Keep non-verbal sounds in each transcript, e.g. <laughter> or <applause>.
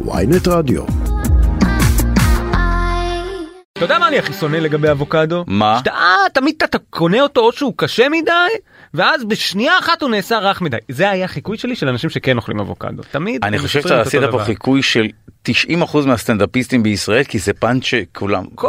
ויינט רדיו. אתה יודע מה אני הכי שונא לגבי אבוקדו? מה? שאתה תמיד אתה קונה אותו או שהוא קשה מדי, ואז בשנייה אחת הוא נעשה רך מדי. זה היה חיקוי שלי של אנשים שכן אוכלים אבוקדו. תמיד. אני חושב שאתה את עשית פה. חיקוי של 90% מהסטנדאפיסטים בישראל כי זה פאנץ' שכולם. כל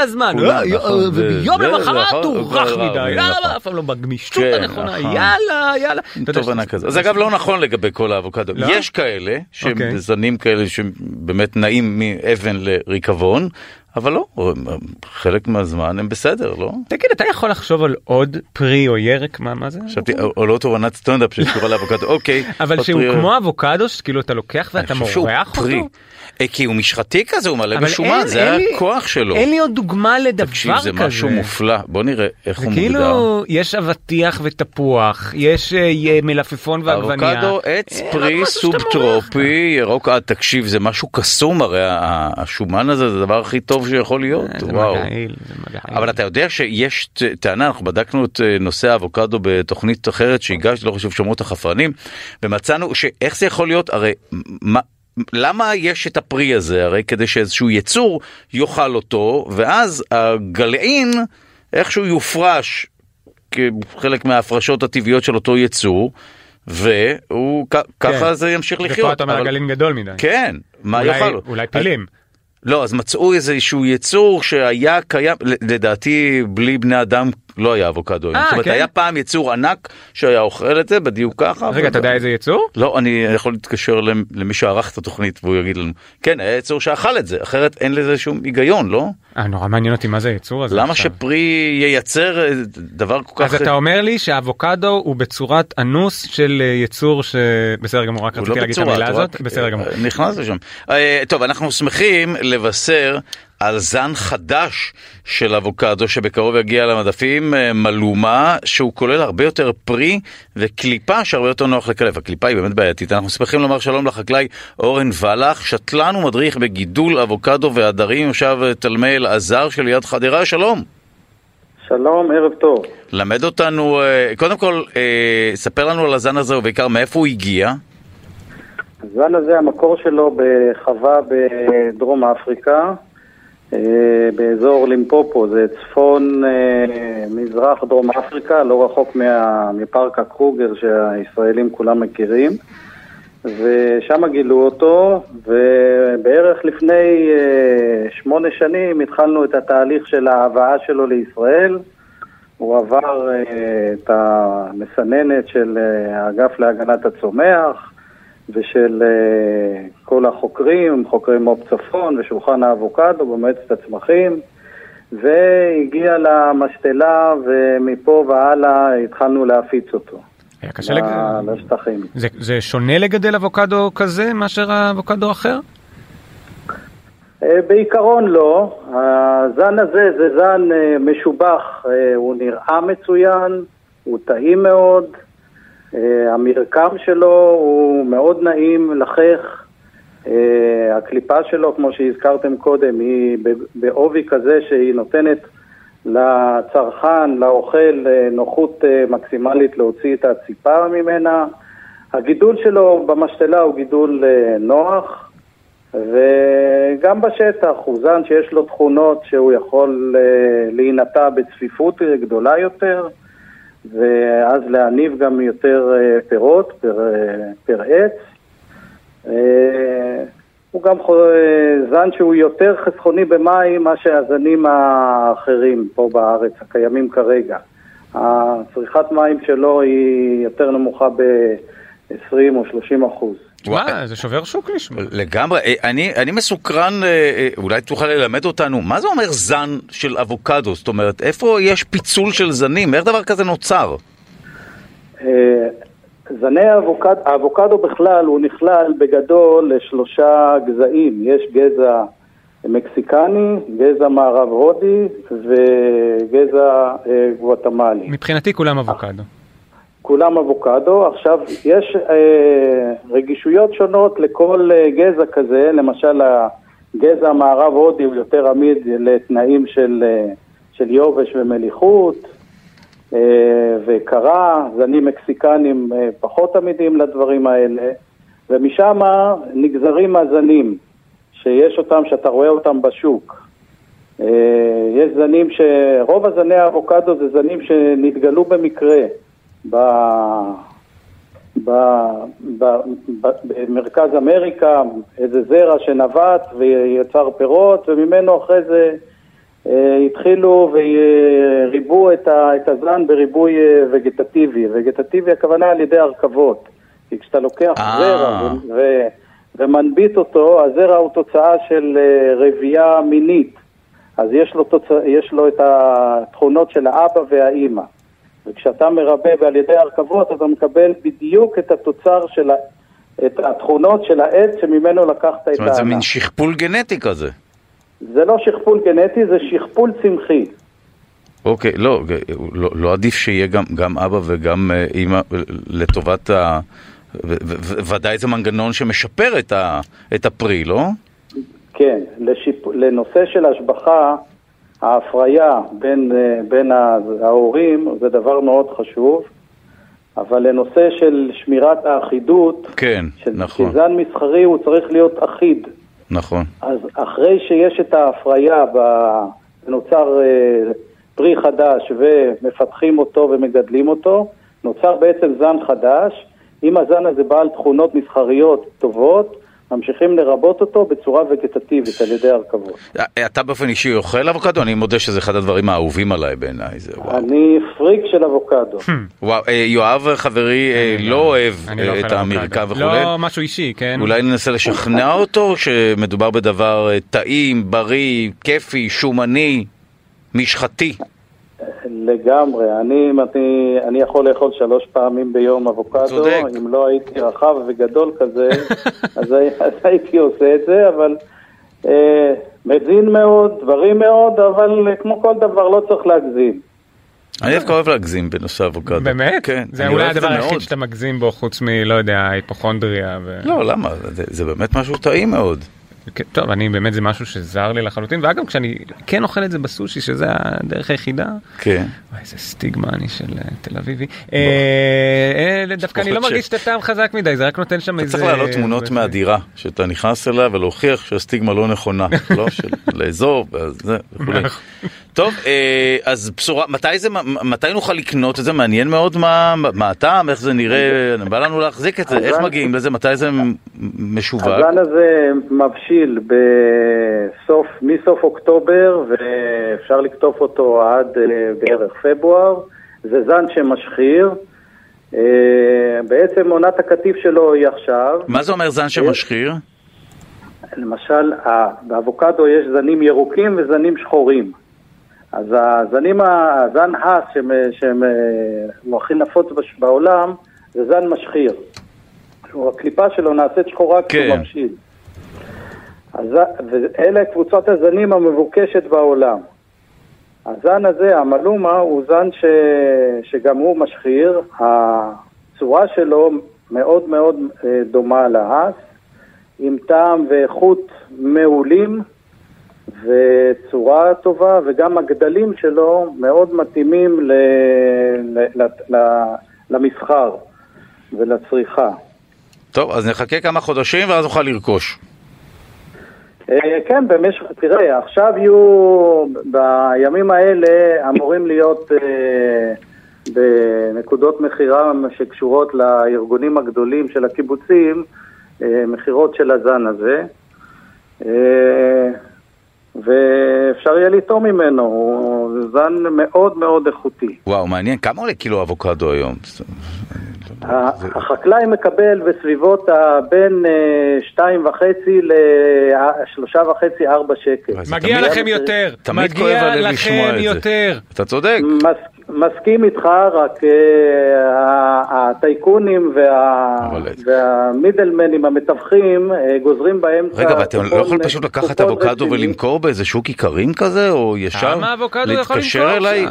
הזמן, אה, נכון, אה, זה- וביום למחרת נכון, הוא הוא רך מדי, נכון. אף פעם לא בגמישות כן, הנכונה, נכון. יאללה, יאללה. תובנה כזו. זה אגב לא נכון לגבי כל האבוקדו. לא? יש כאלה שהם אוקיי. זנים כאלה שבאמת נעים מאבן לריקבון, אבל לא, חלק מהזמן הם בסדר, לא? תגיד, אתה יכול לחשוב על עוד פרי או ירק? מה מה זה? חשבתי, או לא תובנת סטנדאפ שקשורה לאבוקדו, <laughs> אוקיי. אבל שהוא פרי- כמו אבוקדו, שכאילו אתה לוקח ואתה מורח פרי. אותו? אה, כי הוא משחתי כזה, הוא מלא בשומן, זה אין לי- הכוח שלו. אין לי עוד דוגמה לדבר כזה. תקשיב, זה משהו מופלא, בוא נראה איך הוא מוגדר. כאילו, יש אבטיח ותפוח, יש אה, י- מלפפון ועגבניה. אבוקדו עץ אה, פרי סובטרופי ירוק אה, תקשיב זה משהו קסום הרי השומן הזה זה הדבר הכי טוב שיכול להיות מורח. זה וואו. מגעיל, זה מגעיל. אבל אתה יודע שיש טענה אנחנו בדקנו את אה, נושא האבוקדו בתוכנית אחרת שהגשתי לא חושב שמות החפרנים ומצאנו שאיך זה יכול להיות הרי מה. למה יש את הפרי הזה הרי כדי שאיזשהו יצור יאכל אותו ואז הגלעין איכשהו יופרש כחלק מההפרשות הטבעיות של אותו יצור והוא כ- ככה זה ימשיך לחיות. ופה אתה אומר אבל- הגליל גדול מדי. כן, מה אולי- יאכל? אולי פילים. לא, אז מצאו איזשהו יצור שהיה קיים, לדעתי בלי בני אדם לא היה אבוקדו. היום. אה, זאת אומרת, כן? היה פעם יצור ענק שהיה אוכל את זה, בדיוק ככה. רגע, אתה יודע איזה יצור? לא, אני יכול להתקשר למ- למי שערך את התוכנית והוא יגיד לנו, כן, היה יצור שאכל את זה, אחרת אין לזה שום היגיון, לא? אה, נורא מעניין אותי מה זה היצור הזה. למה. שפרי ייצר אה, דבר כל כך... אז אתה אומר לי שהאבוקדו הוא בצורת אנוס של יצור ש... בסדר גמור, רק רציתי לא להגיד את המילה הזאת. בסדר גמור. נכנס לשם. טוב, אנחנו שמחים לבשר על זן חדש של אבוקדו שבקרוב יגיע למדפים, אה, מלומה, שהוא כולל הרבה יותר פרי וקליפה שהרבה יותר נוח לקלף. הקליפה היא באמת בעייתית. אנחנו שמחים לומר שלום לחקלאי אורן ולח, שתלן ומדריך בגידול אבוקדו ועדרים, מושב אה, תלמי אלעזר שליד חדרה, שלום. שלום, ערב טוב. למד אותנו, אה, קודם כל, ספר לנו על הזן הזה ובעיקר מאיפה הוא הגיע. הזן הזה, המקור שלו בחווה בדרום אפריקה, באזור לימפופו, זה צפון אה, מזרח דרום אפריקה, לא רחוק מפארק הקרוגר שהישראלים כולם מכירים. ושם גילו אותו, ובערך לפני אה, שמונה שנים התחלנו את התהליך של ההבאה שלו לישראל. הוא עבר אה, את המסננת של אה, האגף להגנת הצומח ושל אה, כל החוקרים, חוקרי מו"פ צפון ושולחן האבוקדו במועצת הצמחים והגיע למשתלה ומפה והלאה התחלנו להפיץ אותו היה קשה לג... לשטחים. זה, זה שונה לגדל אבוקדו כזה מאשר האבוקדו אחר? אה, בעיקרון לא. הזן הזה זה זן אה, משובח, אה, הוא נראה מצוין, הוא טעים מאוד, המרקם שלו הוא מאוד נעים לחך, אה, הקליפה שלו, כמו שהזכרתם קודם, היא בעובי כזה שהיא נותנת לצרכן, לאוכל, אה, נוחות אה, מקסימלית להוציא את הציפה ממנה. הגידול שלו במשתלה הוא גידול אה, נוח, וגם בשטח הוא זן שיש לו תכונות שהוא יכול אה, להינטע בצפיפות גדולה יותר, ואז להניב גם יותר אה, פירות פר, אה, פר עץ. אה, הוא גם זן שהוא יותר חסכוני במים מאשר הזנים האחרים פה בארץ, הקיימים כרגע. הצריכת מים שלו היא יותר נמוכה ב-20 או 30 אחוז. וואי, זה שובר שוק לשמוע. לגמרי, אה, אני, אני מסוקרן, אה, אה, אולי תוכל ללמד אותנו, מה זה אומר זן של אבוקדו? זאת אומרת, איפה יש פיצול של זנים? איך דבר כזה נוצר? זני האבוקדו, האבוקדו בכלל הוא נכלל בגדול לשלושה גזעים. יש גזע מקסיקני, גזע מערב הודי וגזע גואטמלי. מבחינתי כולם אבוקדו. כולם אבוקדו. עכשיו, יש אה, רגישויות שונות לכל אה, גזע כזה, למשל הגזע המערב הודי הוא יותר עמיד לתנאים של, אה, של יובש ומליחות אה, וקרה, זנים מקסיקנים אה, פחות עמידים לדברים האלה. ומשם נגזרים הזנים, שיש אותם, שאתה רואה אותם בשוק. אה, יש זנים ש... רוב הזני האבוקדו זה זנים שנתגלו במקרה ב... ב... ב... ב... במרכז אמריקה, איזה זרע שנבט ויצר פירות, וממנו אחרי זה אה, התחילו וריבו את, ה... את הזן בריבוי אה, וגטטיבי. וגטטיבי הכוונה על ידי הרכבות. כי כשאתה לוקח אה. זרע ו... ו... ומנביט אותו, הזרע הוא תוצאה של אה, רבייה מינית. אז יש לו, תוצ... יש לו את התכונות של האבא והאימא. וכשאתה מרבה ועל ידי הרכבות אתה מקבל בדיוק את התוצר של ה... את התכונות של העץ שממנו לקחת את זאת אומרת, זה הענף. מין שכפול גנטי כזה. זה לא שכפול גנטי, זה שכפול צמחי. אוקיי, לא, לא, לא עדיף שיהיה גם, גם אבא וגם אה, אימא לטובת ה... ו- ו- ודאי זה מנגנון שמשפר את, ה, את הפרי, לא? כן, לשיפ... לנושא של השבחה, ההפריה בין, אה, בין ההורים זה דבר מאוד חשוב, אבל לנושא של שמירת האחידות, כן, של נכון, זן מסחרי הוא צריך להיות אחיד. נכון. אז אחרי שיש את ההפריה ונוצר אה, פרי חדש ומפתחים אותו ומגדלים אותו, נוצר בעצם זן חדש. אם הזן הזה בעל תכונות מסחריות טובות, ממשיכים לרבות אותו בצורה וגטטיבית על ידי הרכבות. אה, אתה באופן אישי אוכל אבוקדו? אני מודה שזה אחד הדברים האהובים עליי בעיניי. זה וואו. אני פריק של אבוקדו. וואו, אה, יואב חברי אה, אני לא אוהב אה, לא את האמריקה. וכולי. לא משהו אישי, כן? אולי ננסה לשכנע אותו שמדובר בדבר אה, טעים, בריא, כיפי, שומני, משחתי. לגמרי. אני, אני, אני יכול לאכול שלוש פעמים ביום אבוקדו. צודק. אם לא הייתי רחב וגדול כזה, <laughs> אז, אז הייתי עושה את זה, אבל אה, מזין מאוד, דברים מאוד, אבל כמו כל דבר לא צריך להגזים. אני דווקא אוהב להגזים בנושא אבוקדו. באמת? כן. זה אולי הדבר. היחיד שאתה מגזים בו חוץ מ... לא יודע, היפוכונדריה ו... לא, למה? זה, זה באמת משהו טעים מאוד. כן, טוב, אני באמת זה משהו שזר לי לחלוטין, ואגב, כשאני כן אוכל את זה בסושי, שזה הדרך היחידה, כן. וואי, איזה סטיגמה אני של אה, תל אביבי. אה, אה, דווקא אני לא מרגיש את הטעם חזק מדי, זה רק נותן שם אתה איזה... צריך להעלות תמונות זה- מהדירה, שאתה נכנס אליה ולהוכיח שהסטיגמה לא נכונה, <laughs> לא? של לאזור, וזה וכולי. טוב, אה, אז בשורה, מתי זה, מתי נוכל לקנות את זה? מעניין מאוד מה מה הטעם, איך זה נראה, בא לנו להחזיק את זה, איך מגיעים לזה, מתי זה משווק? הזן הזה מבשיל בסוף, מסוף אוקטובר, ואפשר לקטוף אותו עד אה, בערך פברואר. זה זן שמשחיר. אה, בעצם עונת הקטיף שלו היא עכשיו. מה זה אומר זן שמשחיר? למשל, באבוקדו יש זנים ירוקים וזנים שחורים. אז הזנים, הזן האס, שהוא הכי נפוץ בעולם, זה זן משחיר. הקליפה שלו נעשית שחורה כשהוא כן. מבשיל. אז, ואלה קבוצות הזנים המבוקשת בעולם. הזן הזה, המלומה, הוא זן ש, שגם הוא משחיר. הצורה שלו מאוד מאוד אה, דומה להאס, עם טעם ואיכות מעולים וצורה טובה, וגם הגדלים שלו מאוד מתאימים ל, ל, ל, ל, למסחר ולצריכה. טוב, אז נחכה כמה חודשים ואז נוכל לרכוש. אה, כן, במשך, תראה, עכשיו יהיו, בימים האלה אמורים להיות אה, בנקודות מכירה שקשורות לארגונים הגדולים של הקיבוצים, אה, מכירות של הזן הזה, אה, ואפשר יהיה לטעום ממנו, הוא זן מאוד מאוד איכותי. וואו, מעניין, כמה עולה קילו אבוקדו היום? החקלאי מקבל בסביבות בין אה, שתיים וחצי לשלושה וחצי, ארבע שקל. וואי, זה מגיע לכם יותר, מגיע לכם. יותר. אתה צודק. מס, מסכים איתך, רק אה, הטייקונים וה, והמידלמנים המתווכים אה, גוזרים באמצע... רגע, ואתם לא יכולים פשוט לקחת אבוקדו. ולמכור באיזה שוק איכרים כזה, או ישר להתקשר אליי?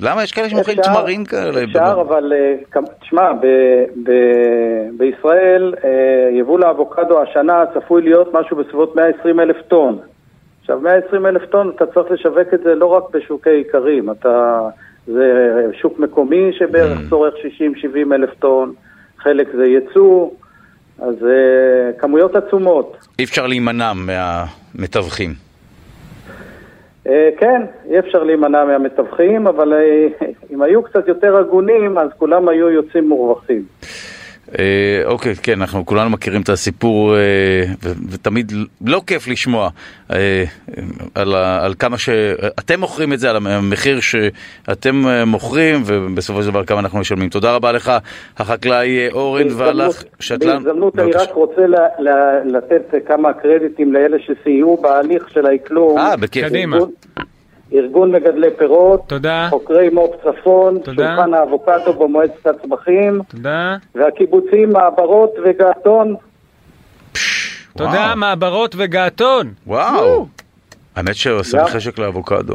למה יש כאלה שמוכרים תמרים כאלה? אפשר, אבל אה, תשמע, ב- ב- בישראל יבול האבוקדו השנה צפוי להיות משהו בסביבות 120 אלף טון. עכשיו, 120 אלף טון, אתה צריך לשווק את זה לא רק בשוקי איכרים, אתה... זה שוק מקומי שבערך Mm. צורך 60-70 אלף טון, חלק זה ייצוא, אז אה, כמויות עצומות. אי אפשר להימנע מהמתווכים. אה, כן, אי אפשר להימנע מהמתווכים, אבל אה, אם היו קצת יותר הגונים, אז כולם היו יוצאים מורווחים. אה, אוקיי, כן, אנחנו כולנו מכירים את הסיפור, אה, ו- ותמיד לא כיף לשמוע אה, על, ה- על כמה שאתם מוכרים את זה, על המחיר שאתם אה, מוכרים, ובסופו של דבר כמה אנחנו משלמים. תודה רבה לך, החקלאי אה, אורן והלך שתלן. בהזדמנות אני. רק רוצה ל- ל- לתת כמה קרדיטים לאלה שסייעו בהליך של האקלום. אה, בכיף. קדימה. ארגון- מגדלי פירות, תודה, חוקרי מו"פ צפון, תודה. שולחן האבוקדו במועצת הצמחים, תודה, והקיבוצים מעברות וגעתון. תודה. מעברות וגעתון. וואו. האמת שעושה. חשק לאבוקדו.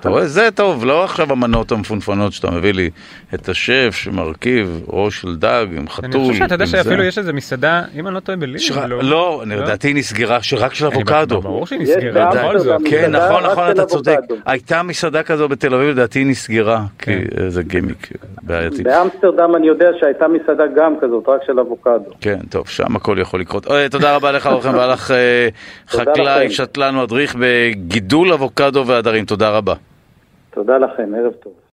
אתה רואה? זה טוב, לא עכשיו המנות המפונפנות שאתה מביא לי את השף שמרכיב ראש של דג עם חתול. אני חושב שאתה יודע שאפילו. יש איזה מסעדה, אם אני לא טועה בליל, שרק- לא, אני- לדעתי נסגרה, שרק של אבוקדו. ברור שהיא נסגרה, בכל באמסטרדם זאת. כן, נכון, נכון, אתה צודק. הייתה מסעדה כזו בתל אביב, לדעתי נסגרה, כי כן. זה גימיק בעייתי. באמסטרדם אני יודע שהייתה מסעדה גם כזאת, רק של אבוקדו. כן, טוב, שם הכל יכול לקרות. אה, תודה רבה לך, אורחם, <laughs> והלך אה, חקלאי. שתלן מדריך בגידול אבוקדו והדרים, תודה רבה. תודה לכם, ערב טוב.